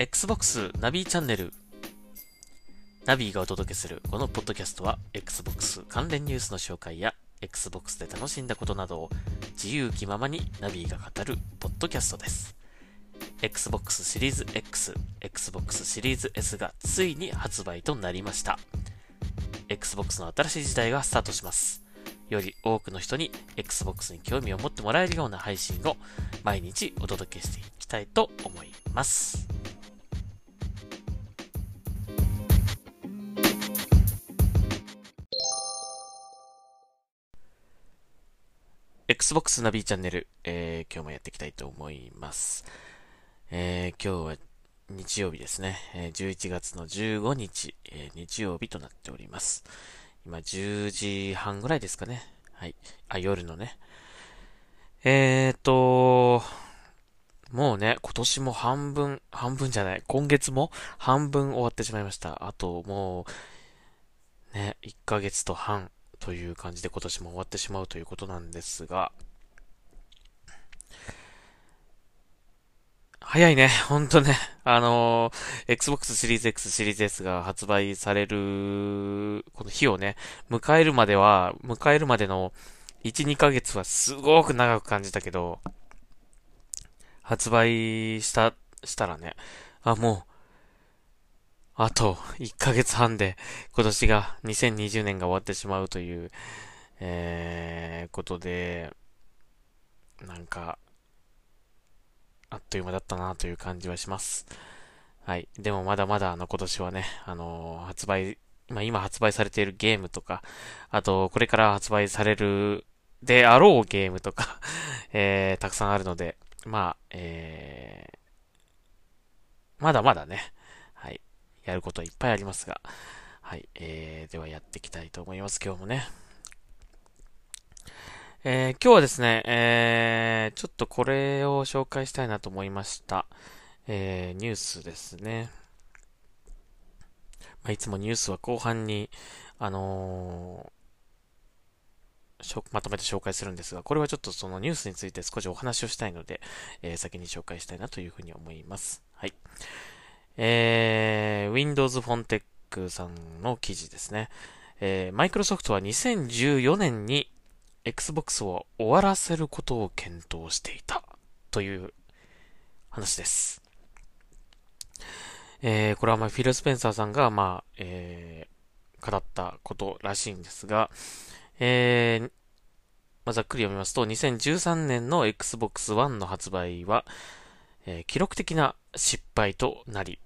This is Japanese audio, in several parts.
Xbox ナビチャンネルナビがお届けするこのポッドキャストは Xbox 関連ニュースの紹介や Xbox で楽しんだことなどを自由気ままにナビが語るポッドキャストです。Xbox シリーズ X、Xbox シリーズ S がついに発売となりました。Xbox の新しい時代がスタートします。より多くの人に Xbox に興味を持ってもらえるような配信を毎日お届けしていきたいと思います。Xbox ナビチャンネル、えー今日もやっていきたいと思います。えー今日は日曜日ですね。えー11月の15日、えー日曜日となっております。今10時半ぐらいですかね。はい。あ、夜のね。えーと、もうね、今年も半分、半分じゃない、今月も半分終わってしまいました。あともう、ね、1ヶ月と半という感じで今年も終わってしまうということなんですが、早いね、ほんとね。あのー Xbox シリーズ X シリーズ S が発売される、この日をね、迎えるまでは、迎えるまでの1、2ヶ月はすごく長く感じたけど、発売した、したらね、あ、もう、あと1ヶ月半で今年が2020年が終わってしまうという、えー、ことで、なんか、あっという間だったなという感じはします。はい。でもまだまだあの今年はね、あのー発売、まあ今発売されているゲームとか、あとこれから発売されるであろうゲームとか、えー、たくさんあるので、まあ、えー、まだまだね、やることいっぱいありますが、はい。えー、ではやっていきたいと思います。今日もね。えー今日はですね、えー、ちょっとこれを紹介したいなと思いました。えー、ニュースですね。まあ、いつもニュースは後半に、あのーしょまとめて紹介するんですが、これはちょっとそのニュースについて少しお話をしたいので、えー先に紹介したいなというふうに思います。はい。えー、Windows Phone Tech さんの記事ですね。えー、マイクロソフトは2014年に Xbox を終わらせることを検討していたという話です。えー、これはまあフィル・スペンサーさんがまあ、えー、語ったことらしいんですが、えー、まあ、ざっくり読みますと、2013年の Xbox One の発売は、えー記録的な失敗となり、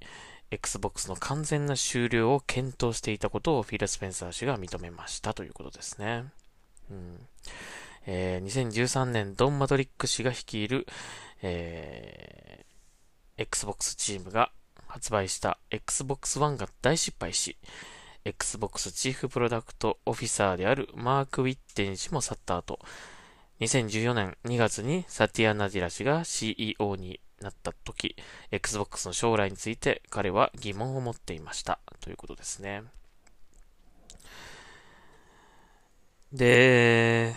Xbox の完全な終了を検討していたことをフィル・スペンサー氏が認めましたということですね。うんえー2013年、ドン・マトリック氏が率いる、えー Xbox チームが発売した Xbox One が大失敗し、Xbox チーフプロダクトオフィサーであるマーク・ウィッテン氏も去った後、2014年2月にサティア・ナディラ氏が CEO になった時、Xbox の将来について彼は疑問を持っていました。ということですね。で、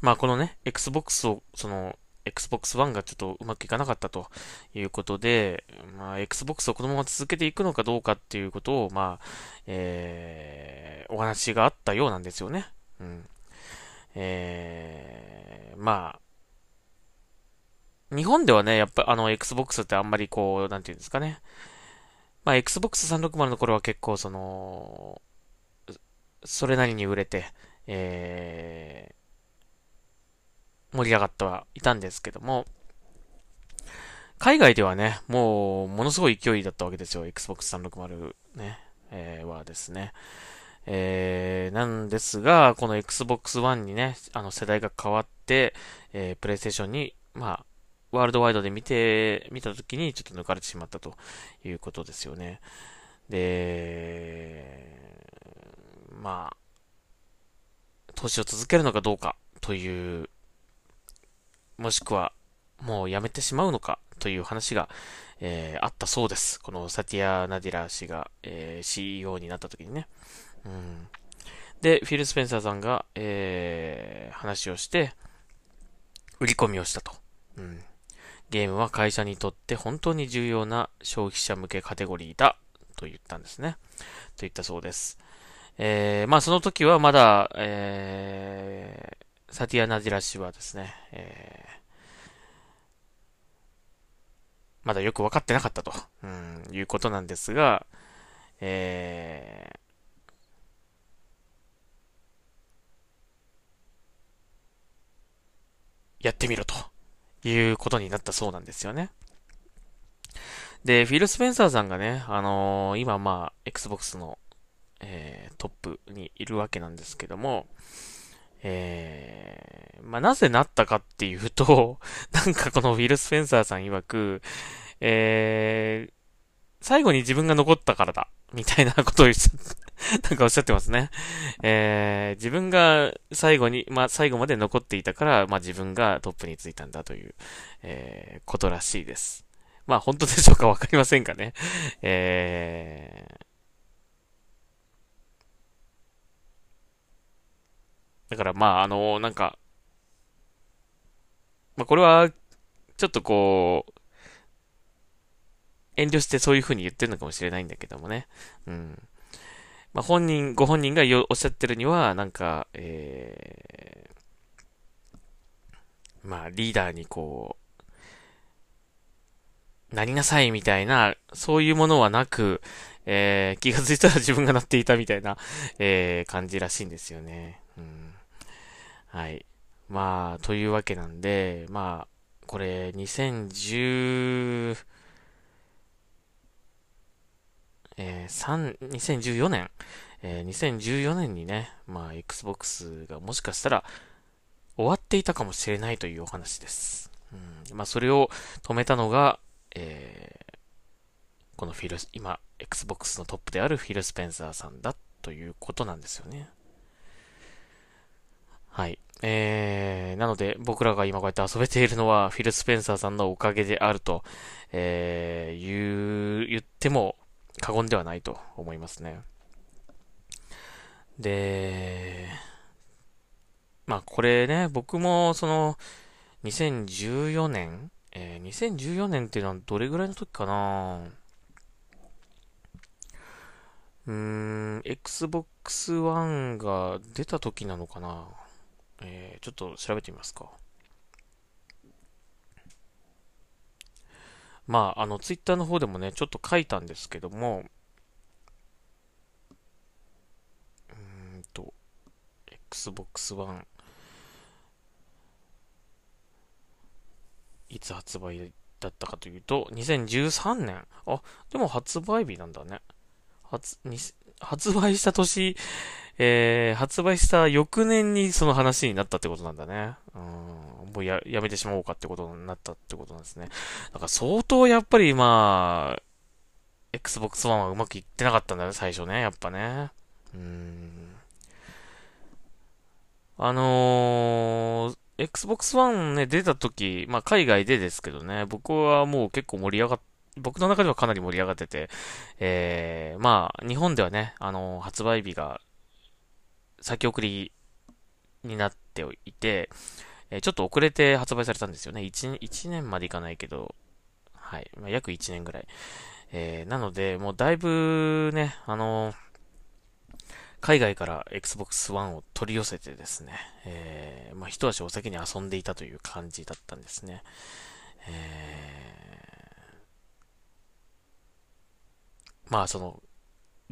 まあこのね、Xbox を、その、Xbox One がちょっとうまくいかなかったということで、まあ Xbox をこのまま続けていくのかどうかっていうことを、まあ、えー、お話があったようなんですよね。うん。えー、まあ、日本ではね、やっぱあの Xbox ってあんまりこう、なんていうんですかね。まあ Xbox 360の頃は結構その、それなりに売れて、えー、盛り上がってはいたんですけども、海外ではね、もう、ものすごい勢いだったわけですよ。Xbox 360ね、えーはですね。えー、なんですが、この Xbox One にね、あの世代が変わって、えー、プレイステーションに、まあ、ワールドワイドで見て、見たときにちょっと抜かれてしまったということですよね。で、まあ、投資を続けるのかどうかという、もしくはもうやめてしまうのかという話が、えーあったそうです。このサティア・ナディラ氏が、えー CEO になった時にね。うん、で、フィル・スペンサーさんが、えー話をして、売り込みをしたと。うん、ゲームは会社にとって本当に重要な消費者向けカテゴリーだと言ったんですね。と言ったそうです。えー、まあその時はまだ、えー、サティア・ナジラ氏はですね、えー、まだよく分かってなかったと、うん、いうことなんですが、えー、やってみろということになったそうなんですよね。で、フィル・スペンサーさんがね、あのー、今まあ、Xbox のえー、トップにいるわけなんですけども、えー、まあ、なぜなったかっていうと、なんかこのフィル・スペンサーさん曰く、えー、最後に自分が残ったからだ、みたいなことを言っちゃ、なんかおっしゃってますね。えー、自分が最後に、まあ、最後まで残っていたから、まあ、自分がトップについたんだという、えー、ことらしいです。まあ、本当でしょうかわかりませんかね。えー、だからまあ、あの、なんか、まあこれは、ちょっとこう、遠慮してそういう風に言ってるのかもしれないんだけどもね。うん。まあ本人、ご本人がおっしゃってるには、なんか、えー、まあリーダーにこう、なりなさいみたいな、そういうものはなく、えー、気がついたら自分がなっていたみたいな、えー、感じらしいんですよね。うんはい。まあ、というわけなんで、まあ、これ、2010、えー、3、2014年、えー、2014年にね、まあ、Xbox がもしかしたら終わっていたかもしれないというお話です。うん、まあ、それを止めたのが、えー、このフィル、今、Xbox のトップであるフィル・スペンサーさんだということなんですよね。はい。えー、なので僕らが今こうやって遊べているのはフィル・スペンサーさんのおかげであると、えー、言う、言っても過言ではないと思いますね。で、まあこれね、僕もその2014年、えー、2014年っていうのはどれぐらいの時かなうーん、Xbox One が出た時なのかなえー、ちょっと調べてみますか。まあ、あの、ツイッターの方でもね、ちょっと書いたんですけども、うんと、Xbox One、いつ発売だったかというと、2013年。あ、でも発売日なんだね。発、発売した年、えー、発売した翌年にその話になったってことなんだね。うん、もうや、やめてしまおうかってことになったってことなんですね。だから相当やっぱりまあ、Xbox One はうまくいってなかったんだね、最初ね、やっぱね。うん。あのー、Xbox One ね、出た時、まあ海外でですけどね、僕はもう結構盛り上がっ僕の中ではかなり盛り上がってて、えー、まあ、日本ではね、あのー、発売日が先送りになっていて、えちょっと遅れて発売されたんですよね。1, 1年までいかないけど、はい。まあ、約1年ぐらい。えー、なので、もうだいぶね、あのー、海外から Xbox One を取り寄せてですね、えー、まあ、一足お先に遊んでいたという感じだったんですね。えー、まあ、その、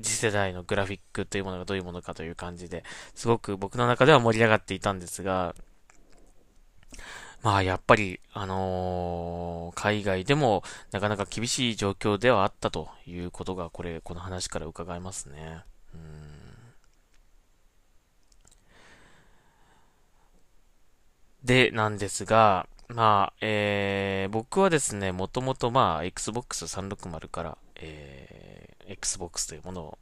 次世代のグラフィックというものがどういうものかという感じで、すごく僕の中では盛り上がっていたんですが、まあやっぱり、あのー、海外でもなかなか厳しい状況ではあったということが、これ、この話から伺えますね。うんで、なんですが、まあ、えー、僕はですね、もともとまあ、Xbox 360から、えー、Xbox というものを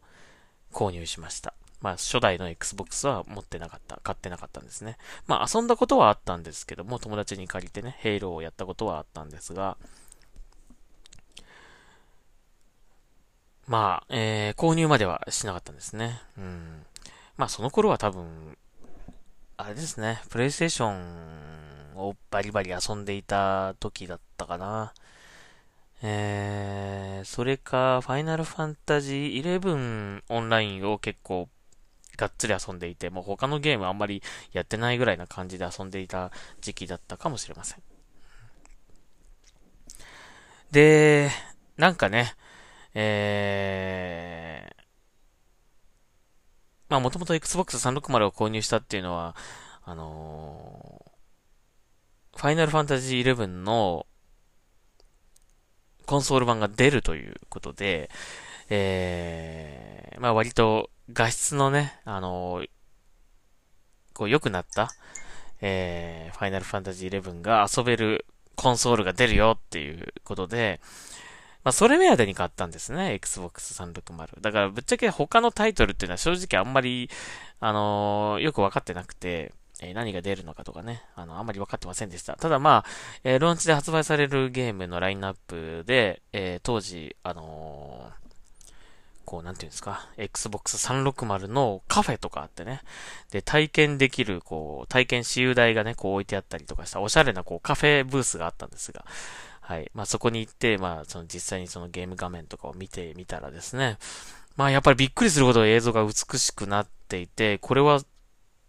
購入しました。まあ、初代の Xbox は持ってなかった、買ってなかったんですね。まあ、遊んだことはあったんですけども、友達に借りてね、ヘイローをやったことはあったんですが、まあ、えー、購入まではしなかったんですね。うん。まあ、その頃は多分、あれですね、プレイステーションをバリバリ遊んでいた時だったかな。えー、それか、ファイナルファンタジー11オンラインを結構がっつり遊んでいて、もう他のゲームあんまりやってないぐらいな感じで遊んでいた時期だったかもしれません。で、なんかね、えー、まあもともと Xbox 360を購入したっていうのは、あのー、ファイナルファンタジー11のコンソール版が出るということで、えー、まあ割と画質のね、あのー、こう良くなった、えー、ファイナルファンタジー11が遊べるコンソールが出るよっていうことで、まあ、それ目当てに買ったんですね。Xbox 360。だから、ぶっちゃけ他のタイトルっていうのは正直あんまり、あのー、よくわかってなくて、えー、何が出るのかとかね、あの、あんまり分かってませんでした。ただまあ、えー、ローンチで発売されるゲームのラインナップで、えー、当時、あのこう、なんていうんですか、Xbox 360のカフェとかあってね、で、体験できる、こう、体験私有台がね、こう置いてあったりとかした、おしゃれな、こう、カフェブースがあったんですが、はい。まあ、そこに行って、まあ、その実際にそのゲーム画面とかを見てみたらですね、まあ、やっぱりびっくりするほど映像が美しくなっていて、これは、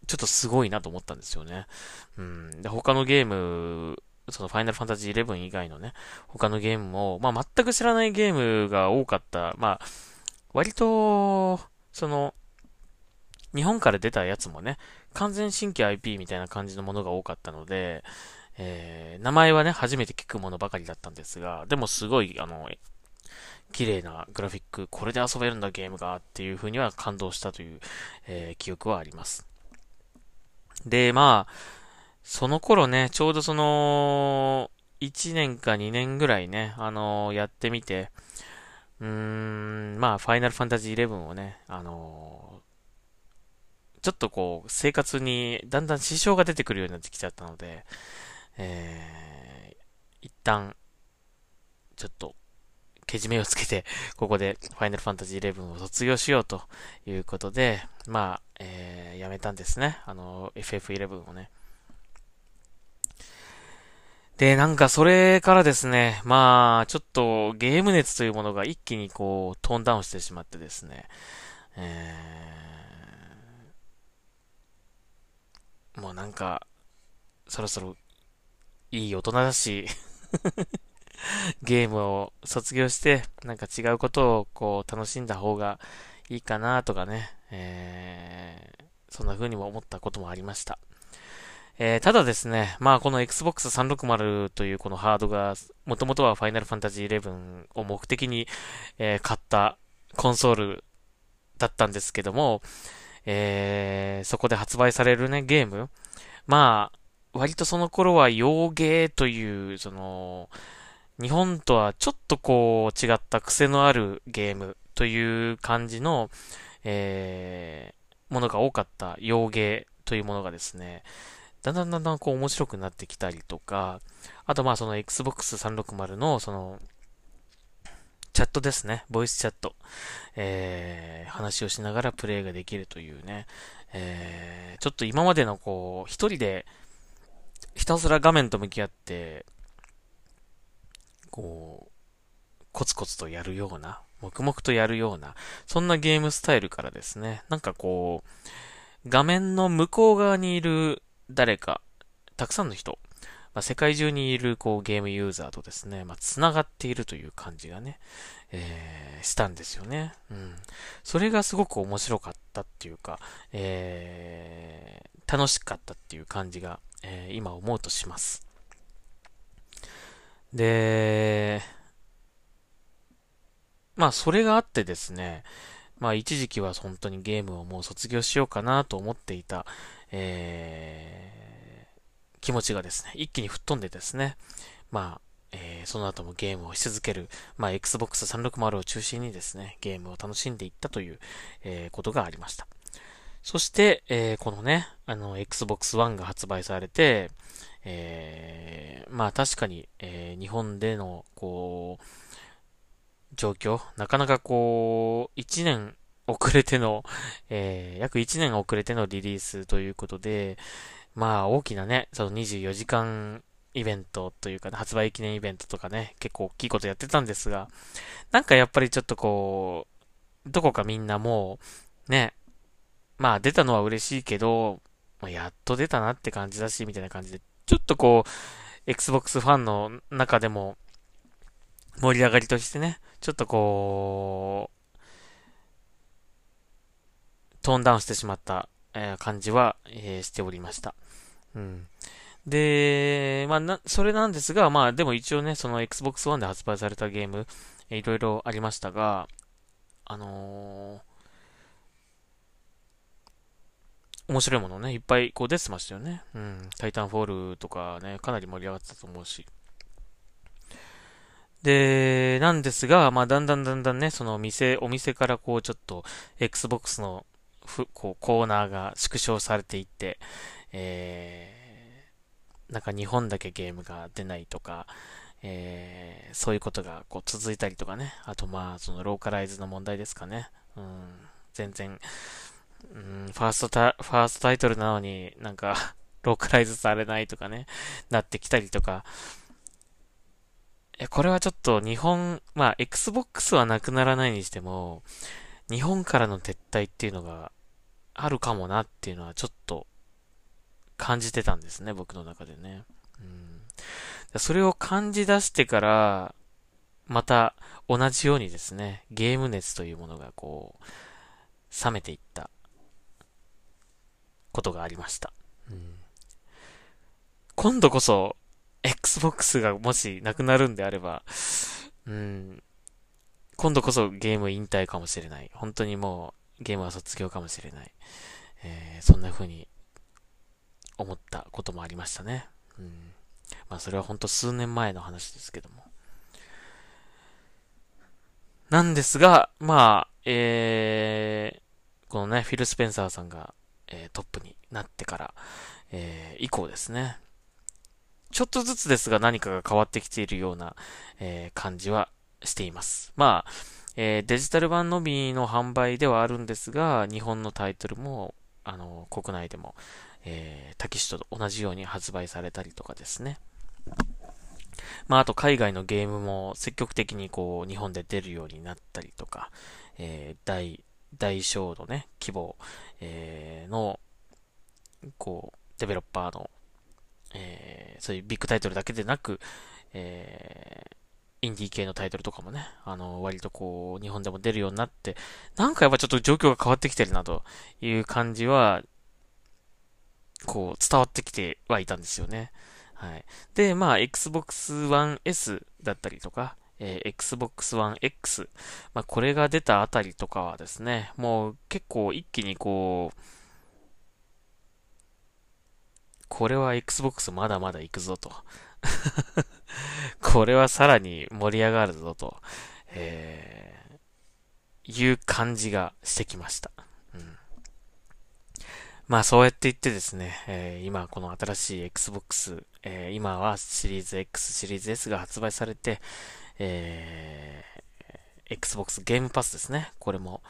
ちょっとすごいなと思ったんですよね。うん。で、他のゲーム、そのファイナルファンタジー11以外のね、他のゲームも、まあ、全く知らないゲームが多かった。まあ、割と、その、日本から出たやつもね、完全新規 IP みたいな感じのものが多かったので、えー、名前はね、初めて聞くものばかりだったんですが、でもすごい、あの、綺麗なグラフィック、これで遊べるんだゲームがっていう風には感動したという、えー、記憶はあります。で、まあ、その頃ね、ちょうどその、1年か2年ぐらいね、あのー、やってみて、うーん、まあ、ファイナルファンタジー11をね、あのー、ちょっとこう、生活にだんだん支障が出てくるようになってきちゃったので、えー、一旦、ちょっと、けじめをつけて、ここでファイナルファンタジー11を卒業しようということで、まあ、えー、やめたんですね。あの、FF11 をね。で、なんかそれからですね、まあ、ちょっとゲーム熱というものが一気にこう、トーンダウンしてしまってですね、えー、もうなんか、そろそろいい大人だし ゲームを卒業して、なんか違うことをこう楽しんだ方がいいかなとかね、えー、そんな風にも思ったこともありました。えー、ただですね、まあこの Xbox 360というこのハードが、もともとは Final Fantasy 11を目的に、えー、買ったコンソールだったんですけども、えー、そこで発売されるね、ゲーム。まあ、割とその頃は洋芸という、その、日本とはちょっとこう違った癖のあるゲームという感じの、えー、ものが多かった洋芸というものがですね、だんだんだんだんこう面白くなってきたりとか、あとまあその Xbox 360のその、チャットですね。ボイスチャット。えー、話をしながらプレイができるというね。えー、ちょっと今までのこう、一人でひたすら画面と向き合って、こう、コツコツとやるような、黙々とやるような、そんなゲームスタイルからですね、なんかこう、画面の向こう側にいる誰か、たくさんの人、まあ、世界中にいるこうゲームユーザーとですね、まあ、繋がっているという感じがね、えー、したんですよね。うん。それがすごく面白かったっていうか、えー、楽しかったっていう感じがえー、今思うとします。で、まあそれがあってですね、まあ一時期は本当にゲームをもう卒業しようかなと思っていた、えー、気持ちがですね、一気に吹っ飛んでですね、まあ、えー、その後もゲームをし続ける、まあ Xbox 360を中心にですね、ゲームを楽しんでいったという、えー、ことがありました。そして、えー、このね、あの、Xbox One が発売されて、えー、まあ確かに、えー、日本での、こう、状況、なかなかこう、1年遅れての、えー、約1年遅れてのリリースということで、まあ大きなね、その24時間イベントというかね、発売記念イベントとかね、結構大きいことやってたんですが、なんかやっぱりちょっとこう、どこかみんなもう、ね、まあ出たのは嬉しいけど、やっと出たなって感じだし、みたいな感じで、ちょっとこう、Xbox ファンの中でも、盛り上がりとしてね、ちょっとこう、トーンダウンしてしまった、えー、感じは、えー、しておりました。うん。で、まあ、な、それなんですが、まあ、でも一応ね、その Xbox One で発売されたゲーム、えー、いろいろありましたが、あのー、面白いものね、いっぱいこう出てましたよね。うん。タイタンフォールとかね、かなり盛り上がってたと思うし。で、なんですが、まあ、だんだんだんだんね、その店、お店からこう、ちょっと、Xbox の、こう、コーナーが縮小されていって、えー、なんか日本だけゲームが出ないとか、えー、そういうことがこう続いたりとかね。あとまあ、そのローカライズの問題ですかね。うん、全然、うん、ファーストタ、ファーストタイトルなのになんか ローカライズされないとかね、なってきたりとか。えこれはちょっと日本、まあ、Xbox はなくならないにしても、日本からの撤退っていうのがあるかもなっていうのはちょっと感じてたんですね、僕の中でね。うん、それを感じ出してから、また同じようにですね、ゲーム熱というものがこう、冷めていったことがありました。うん、今度こそ、Xbox がもしなくなるんであれば、うん、今度こそゲーム引退かもしれない。本当にもうゲームは卒業かもしれない。えー、そんな風に思ったこともありましたね。うん。まあそれは本当数年前の話ですけども。なんですが、まあ、えー、このね、フィル・スペンサーさんがえー、トップになってから、えー、以降ですね。ちょっとずつですが何かが変わってきているような、えー、感じはしています。まあ、えー、デジタル版のみの販売ではあるんですが、日本のタイトルも、あの、国内でも、えー、タキシトと同じように発売されたりとかですね。まあ、あと海外のゲームも積極的にこう、日本で出るようになったりとか、えー、大、大小のね、規模、えー、の、こう、デベロッパーの、えー、そういうビッグタイトルだけでなく、えー、インディー系のタイトルとかもね、あの、割とこう、日本でも出るようになって、なんかやっぱちょっと状況が変わってきてるなという感じは、こう、伝わってきてはいたんですよね。はい。で、まあ、Xbox One S だったりとか、えー、Xbox One X。まあ、これが出たあたりとかはですね、もう結構一気にこう、これは Xbox まだまだ行くぞと。これはさらに盛り上がるぞと、えー、いう感じがしてきました。うん、まあそうやって言ってですね、えー、今この新しい Xbox、えー、今はシリーズ X、シリーズ S が発売されて、えー、Xbox ゲームパスですね。これも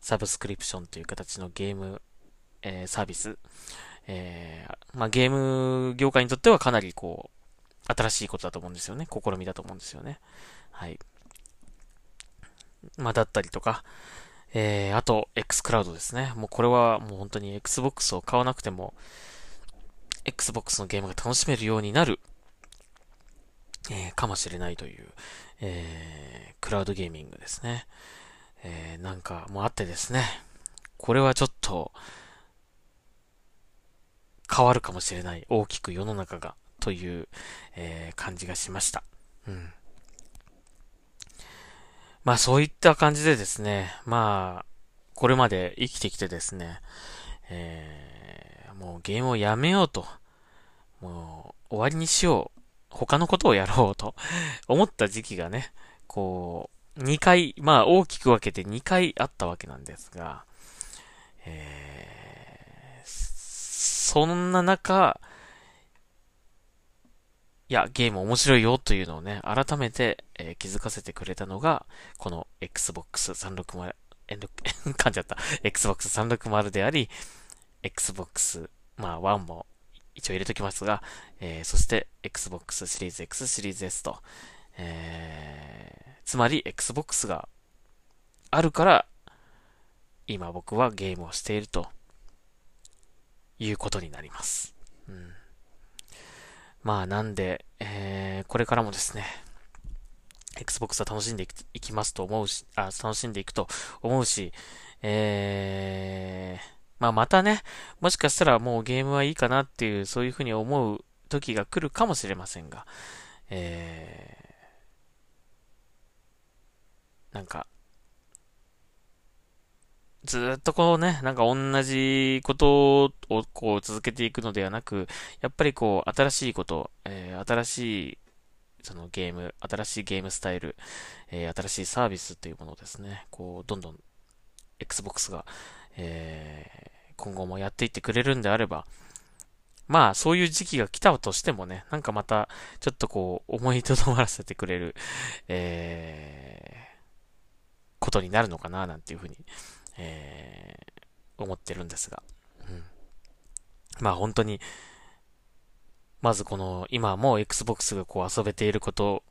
サブスクリプションという形のゲーム、えー、サービス。えー、まあ、ゲーム業界にとってはかなりこう、新しいことだと思うんですよね。試みだと思うんですよね。はい。まあ、だったりとか、えー、あと、X クラウドですね。もうこれはもう本当に Xbox を買わなくても、Xbox のゲームが楽しめるようになる、えー、かもしれないという、えー、クラウドゲーミングですね。えー、なんかもうあってですね、これはちょっと、変わるかもしれない。大きく世の中が、という、えー、感じがしました。うん。まあそういった感じでですね、まあ、これまで生きてきてですね、えー、もうゲームをやめようと、もう終わりにしよう他のことをやろうと 思った時期がね、こう、2回、まあ大きく分けて2回あったわけなんですが、えー、そんな中、いや、ゲーム面白いよというのをね、改めて、えー、気づかせてくれたのが、この Xbox 360、噛んじゃった。Xbox 360であり、Xbox、まあ1も一応入れときますが、えー、そして Xbox シリーズ X シリーズ S と、えー、つまり Xbox があるから、今僕はゲームをしているということになります。うん、まあなんで、えー、これからもですね、Xbox は楽しんでいきますと思うし、あ、楽しんでいくと思うし、えー、まあまたね、もしかしたらもうゲームはいいかなっていう、そういうふうに思う時が来るかもしれませんが、えー、なんか、ずっとこうね、なんか同じことをこう続けていくのではなく、やっぱりこう新しいこと、えー、新しいそのゲーム、新しいゲームスタイル、えー、新しいサービスというものをですね、こう、どんどん Xbox が、えー、今後もやっていってくれるんであれば、まあ、そういう時期が来たとしてもね、なんかまた、ちょっとこう、思いとどまらせてくれる、えー、ことになるのかな、なんていうふうに、えー、思ってるんですが。うん。まあ、本当に、まずこの、今もう Xbox がこう遊べていること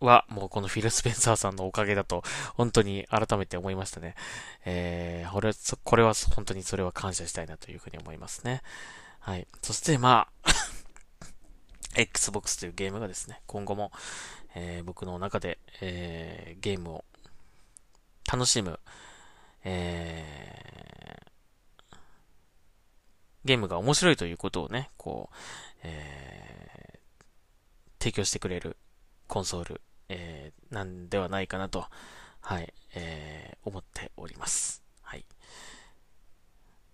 は、もうこのフィル・スペンサーさんのおかげだと、本当に改めて思いましたね。えー、これ、これは本当にそれは感謝したいなというふうに思いますね。はい。そしてまあ Xbox というゲームがですね、今後も、えー、僕の中で、えー、ゲームを楽しむ、えー、ゲームが面白いということをね、こう、えー、提供してくれるコンソール、えー、なんではないかなと、はい、えー、思っております。はい。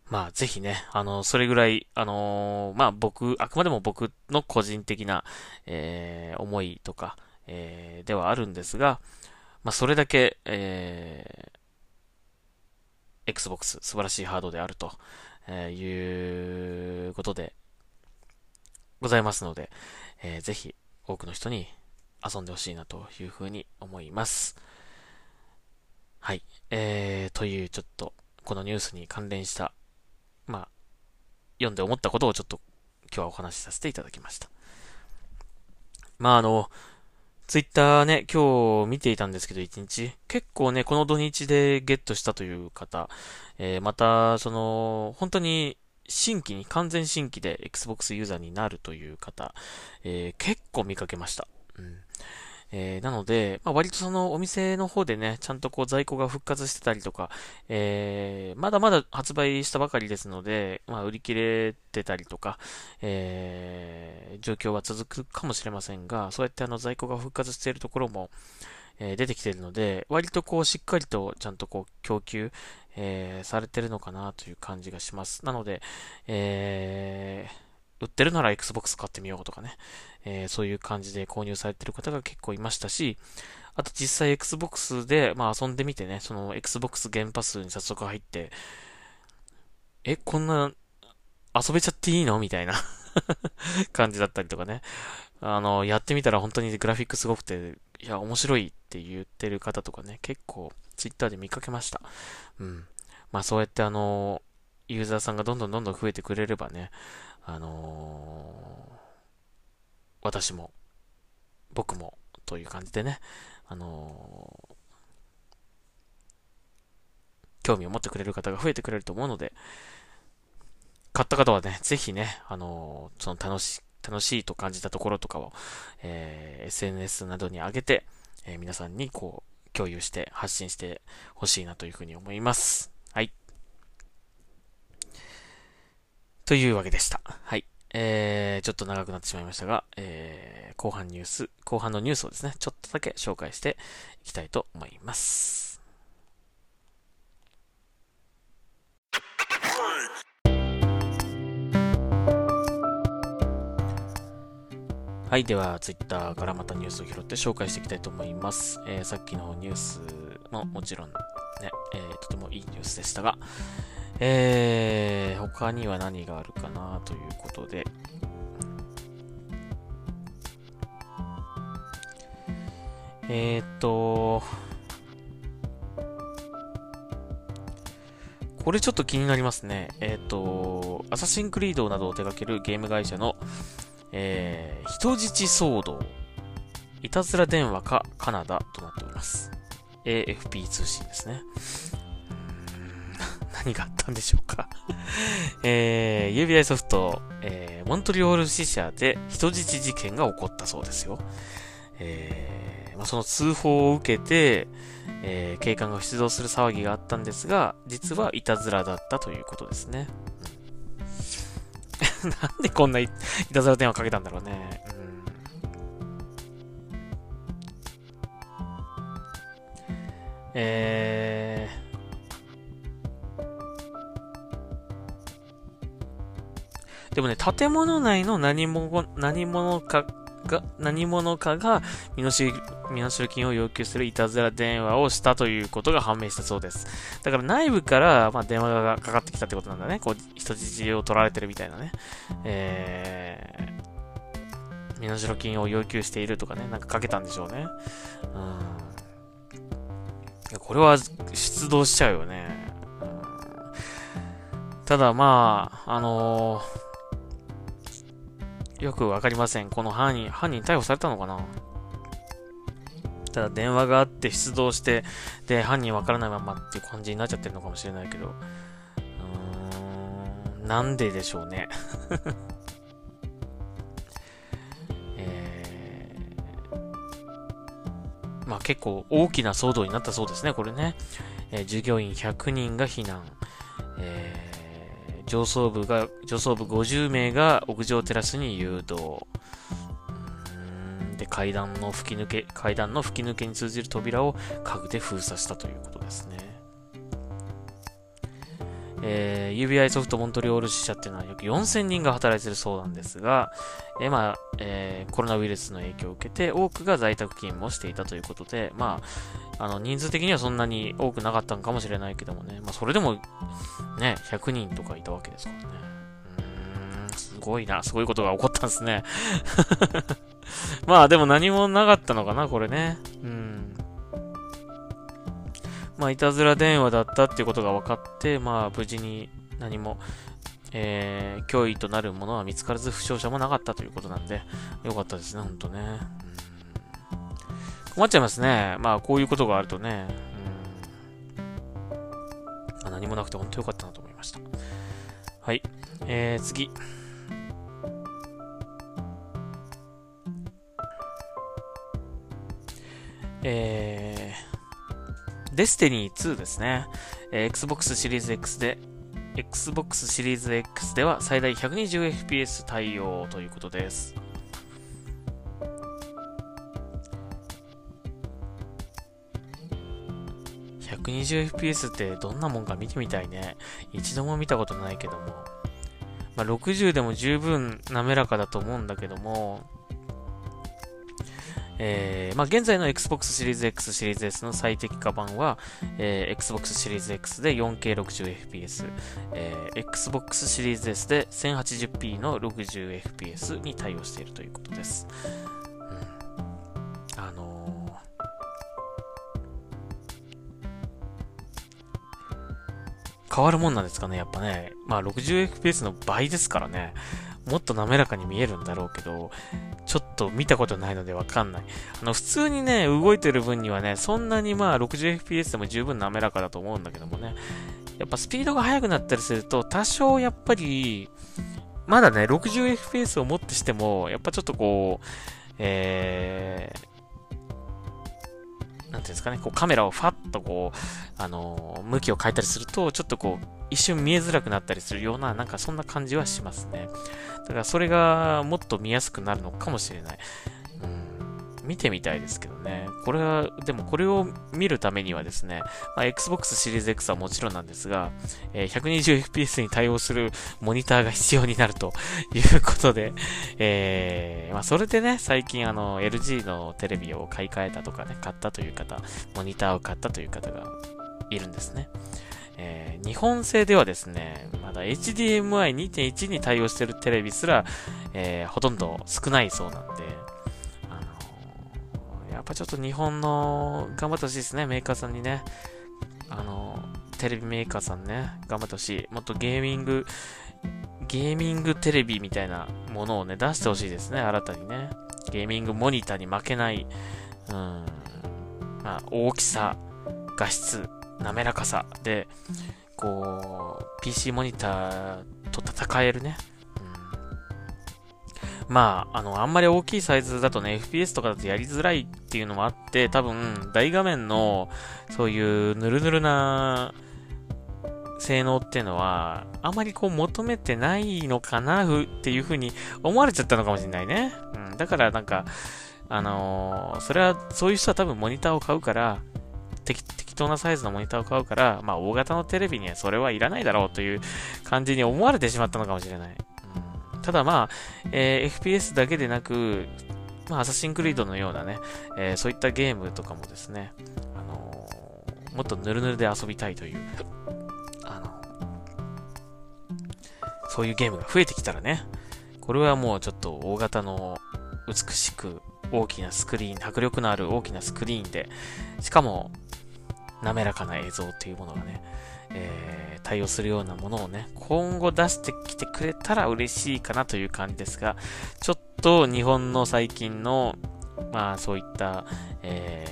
まあ、ぜひね、あの、それぐらい、あのー、まあ僕、あくまでも僕の個人的な、えー、思いとか、えー、ではあるんですが、まあ、それだけ、えー、Xbox 素晴らしいハードであると、えいうことで、ございますので、えー、ぜひ多くの人に遊んでほしいなというふうに思います。はい。えー、というちょっと、このニュースに関連した、まあ、読んで思ったことをちょっと今日はお話しさせていただきました。まああの、ツイッターね、今日見ていたんですけど、一日。結構ね、この土日でゲットしたという方、えー、また、その、本当に新規に、完全新規で Xbox ユーザーになるという方、えー、結構見かけました。うんえー、なので、まあ、割とそのお店の方でね、ちゃんとこう在庫が復活してたりとか、えー、まだまだ発売したばかりですので、まあ、売り切れてたりとか、えー、状況は続くかもしれませんが、そうやってあの在庫が復活しているところも、え出てきているので、割とこうしっかりとちゃんとこう供給、えー、されてるのかなという感じがします。なので、えー、売ってるなら Xbox 買ってみようとかね、えー、そういう感じで購入されてる方が結構いましたし、あと実際 Xbox で、まあ遊んでみてね、その Xbox ゲームパスに早速入って、え、こんな遊べちゃっていいの？みたいな 感じだったりとかね。あの、やってみたら本当にグラフィックすごくて、いや、面白いって言ってる方とかね、結構ツイッターで見かけました。うん。まあそうやってあの、ユーザーさんがどんどんどんどん増えてくれればね、あのー、私も、僕も、という感じでね、あのー、興味を持ってくれる方が増えてくれると思うので、買った方はね、ぜひね、あのー、その楽し、楽しいと感じたところとかを、えー、SNS などに上げて、え、皆さんにこう、共有して発信してほしいなというふうに思います。はい。というわけでした。はい。えー、ちょっと長くなってしまいましたが、えー、後半ニュース、後半のニュースをですね、ちょっとだけ紹介していきたいと思います。はい。では、ツイッターからまたニュースを拾って紹介していきたいと思います。えー、さっきのニュースももちろんね、えー、とてもいいニュースでしたが、えー、他には何があるかなということで、えー、っと、これちょっと気になりますね。えっ、ー、と、アサシンクリードなどを手掛けるゲーム会社の、えー、人質騒動、いたずら電話かカナダとなっております。AFP 通信ですね。何があったんでしょうか えー、UBI ソフト、えー、モントリオール支社で人質事件が起こったそうですよ。えー、まあ、その通報を受けて、えー、警官が出動する騒ぎがあったんですが、実はいたずらだったということですね。なんでこんないたずら電話かけたんだろうね。うんえでもね、建物内の何者何者かが、何者かが身代身代金を要求するいたずら電話をしたということが判明したそうです。だから内部から、まあ、電話がかかってきたってことなんだね。こう、人質を取られてるみたいなね。えー、身代金を要求しているとかね、なんかかけたんでしょうね。うんこれは出動しちゃうよね。うん、ただまあ、あのー、よくわかりません。この犯人、犯人逮捕されたのかな？ただ電話があって出動して、で、犯人わからないままっていう感じになっちゃってるのかもしれないけど、うーん、なんででしょうね。まあ結構大きな騒動になったそうですね、これね。えー、従業員100人が避難。えー、上層部が、上層部50名が屋上テラスに誘導。で、階段の吹き抜け、階段の吹き抜けに通じる扉を家具で封鎖したということですね。えー、UBI ソフトモントリオール支社っていうのは約4000人が働いてるそうなんですが、えー、まあ、えー、コロナウイルスの影響を受けて、多くが在宅勤務をしていたということで、まあ、あの、人数的にはそんなに多くなかったのかもしれないけどもね、まあ、それでも、ね、100人とかいたわけですからね。うーん、すごいな、すごいことが起こったんですね。まあ、でも何もなかったのかな、これね。うん。まあ、いたずら電話だったっていうことが分かって、まあ、無事に何も、えー、脅威となるものは見つからず、負傷者もなかったということなんで、よかったですね、ほんとね。困っちゃいますね。まあ、こういうことがあるとね。まあ、何もなくて本当よかったなと思いました。はい。えー、次。えー、 Destiny 2ですね。えー、Xbox Series X で、Xbox シリーズ X では最大 120fps 対応ということです。120fps ってどんなもんか見てみたいね。一度も見たことないけども。まあ、60でも十分滑らかだと思うんだけども、えー、まあ、現在の Xbox シリーズ X シリーズ S の最適化版は、えー、Xbox シリーズ X で 4K60fps、えー、Xbox シリーズ S で 1080p の 60fps に対応しているということです。うん、あのー、変わるもんなんですかね、やっぱね。まあ 60fps の倍ですからね。もっと滑らかに見えるんだろうけど、ちょっと見たことないのでわかんない。あの、普通にね、動いてる分にはね、そんなにまあ 60fps でも十分滑らかだと思うんだけどもね。やっぱスピードが速くなったりすると、多少やっぱり、まだね、60fps をもってしても、やっぱちょっとこう、えー、なんていうんですかね、こうカメラをファッとこう、あの向きを変えたりすると、ちょっとこう、一瞬見えづらくなったりするような、なんかそんな感じはしますね。だからそれがもっと見やすくなるのかもしれない。見てみたいですけどね。これは、でもこれを見るためにはですね、まあ、Xbox シリーズ X はもちろんなんですが、え、120fps に対応するモニターが必要になるということで、えー、まあ、それでね、最近あの、LG のテレビを買い替えたとかね、買ったという方、モニターを買ったという方がいるんですね。えー、日本製ではですね、まだ HDMI2.1 に対応してるテレビすら、えー、ほとんど少ないそうなんで、やっぱちょっと日本の、頑張ってほしいですね、メーカーさんにね。あのテレビメーカーさんね、頑張ってほしい。もっとゲーミング、ゲーミングテレビみたいなものをね、出してほしいですね、新たにね。ゲーミングモニターに負けない、うん、まあ、大きさ、画質、滑らかさで、こう、PC モニターと戦えるね。まあ、あの、あんまり大きいサイズだとね、FPS とかだとやりづらいっていうのもあって、多分、大画面の、そういうぬるぬるな性能っていうのは、あまりこう求めてないのかなっていうふうに思われちゃったのかもしれないね。うん。だからなんか、あのー、それは、そういう人は多分モニターを買うから、適当なサイズのモニターを買うから、まあ大型のテレビにはそれはいらないだろうという感じに思われてしまったのかもしれない。ただまあ、えー、FPS だけでなく、まあ、アサシンクリードのようなね、えー、そういったゲームとかもですね、あのー、もっとヌルヌルで遊びたいという、あのそういうゲームが増えてきたらね、これはもうちょっと大型の美しく大きなスクリーン、迫力のある大きなスクリーンで、しかも滑らかな映像っていうものがね、えー、対応するようなものをね、今後出してきてくれたら嬉しいかなという感じですが、ちょっと日本の最近の、まあそういった、え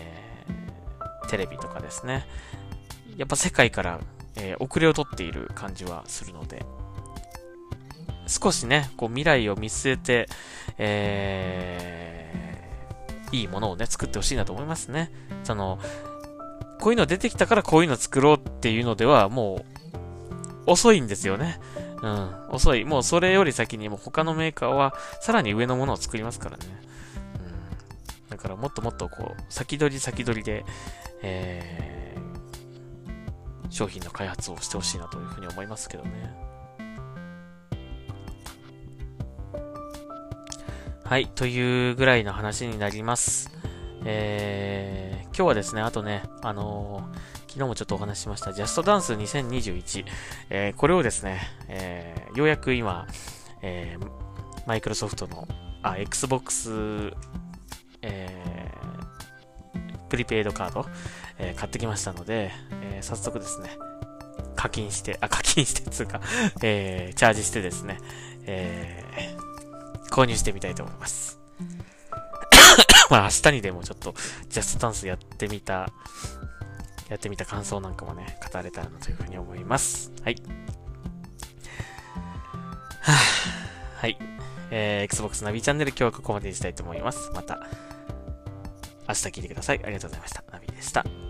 ー、テレビとかですね、やっぱ世界から、えー、遅れをとっている感じはするので、少しね、こう未来を見据えて、えー、いいものをね、作ってほしいなと思いますね。その、こういうの出てきたからこういうの作ろうっていうのでは、もう、遅いんですよね。うん、遅い。もうそれより先にも他のメーカーはさらに上のものを作りますからね。うん。だからもっともっとこう、先取り先取りで、えー、商品の開発をしてほしいなというふうに思いますけどね。はい、というぐらいの話になります。えー今日はですね、あとね、あのー、昨日もちょっとお話ししました、ジャストダンス2021、えー、これをですね、えー、ようやく今、えー、マイクロソフトの、あ、Xbox、えー、プリペイドカード、えー、買ってきましたので、えー、早速ですね、課金して、あ、課金してつうか、えー、チャージしてですね、えー、購入してみたいと思います。まあ明日にでもちょっとジャストダンスやってみた、やってみた感想なんかもね、語れたらなというふうに思います。はい。は はい。えー、Xbox ナビチャンネル今日はここまでにしたいと思います。また、明日聞いてください。ありがとうございました。ナビでした。